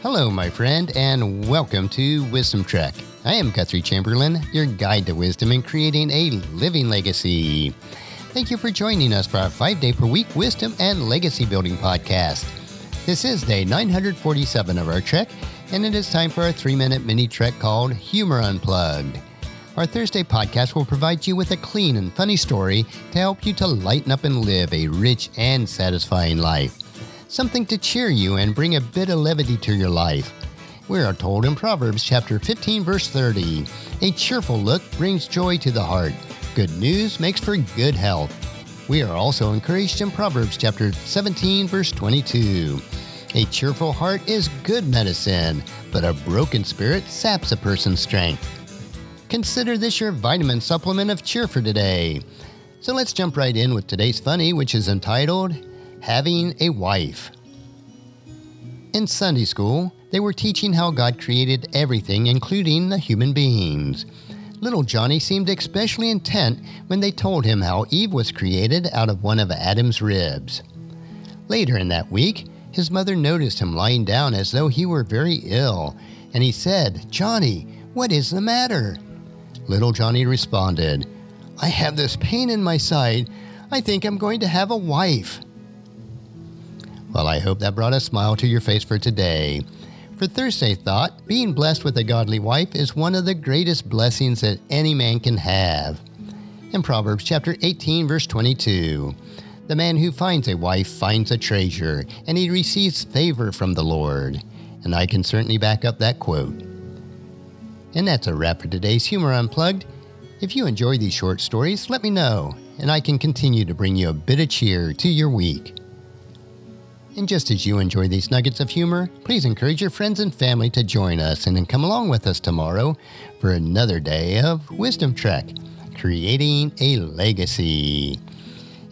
Hello, my friend, and welcome to Wisdom Trek. I am Guthrie Chamberlain, your guide to wisdom in creating a living legacy. Thank you for joining us for our five day per week wisdom and legacy building podcast. This is day 947 of our trek, and it is time for our three minute mini trek called Humor Unplugged. Our Thursday podcast will provide you with a clean and funny story to help you to lighten up and live a rich and satisfying life something to cheer you and bring a bit of levity to your life. We are told in Proverbs chapter 15 verse 30, a cheerful look brings joy to the heart. Good news makes for good health. We are also encouraged in Proverbs chapter 17 verse 22. A cheerful heart is good medicine, but a broken spirit saps a person's strength. Consider this your vitamin supplement of cheer for today. So let's jump right in with today's funny, which is entitled Having a Wife. In Sunday school, they were teaching how God created everything, including the human beings. Little Johnny seemed especially intent when they told him how Eve was created out of one of Adam's ribs. Later in that week, his mother noticed him lying down as though he were very ill, and he said, Johnny, what is the matter? Little Johnny responded, I have this pain in my side. I think I'm going to have a wife. Well, I hope that brought a smile to your face for today. For Thursday thought, being blessed with a godly wife is one of the greatest blessings that any man can have. In Proverbs chapter 18 verse 22, the man who finds a wife finds a treasure, and he receives favor from the Lord. And I can certainly back up that quote. And that's a wrap for today's Humor Unplugged. If you enjoy these short stories, let me know, and I can continue to bring you a bit of cheer to your week. And just as you enjoy these nuggets of humor, please encourage your friends and family to join us and then come along with us tomorrow for another day of Wisdom Trek, creating a legacy.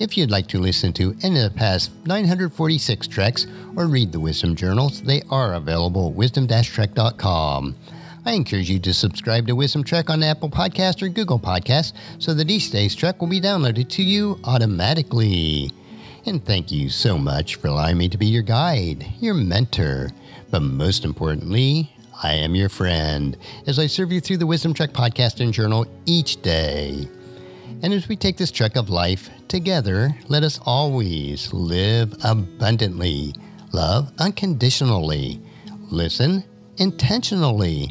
If you'd like to listen to any of the past 946 treks or read the Wisdom Journals, they are available at wisdom-trek.com. I encourage you to subscribe to Wisdom Trek on Apple Podcast or Google Podcasts so that each day's trek will be downloaded to you automatically. And thank you so much for allowing me to be your guide, your mentor, but most importantly, I am your friend as I serve you through the Wisdom Trek podcast and journal each day. And as we take this trek of life together, let us always live abundantly, love unconditionally, listen intentionally,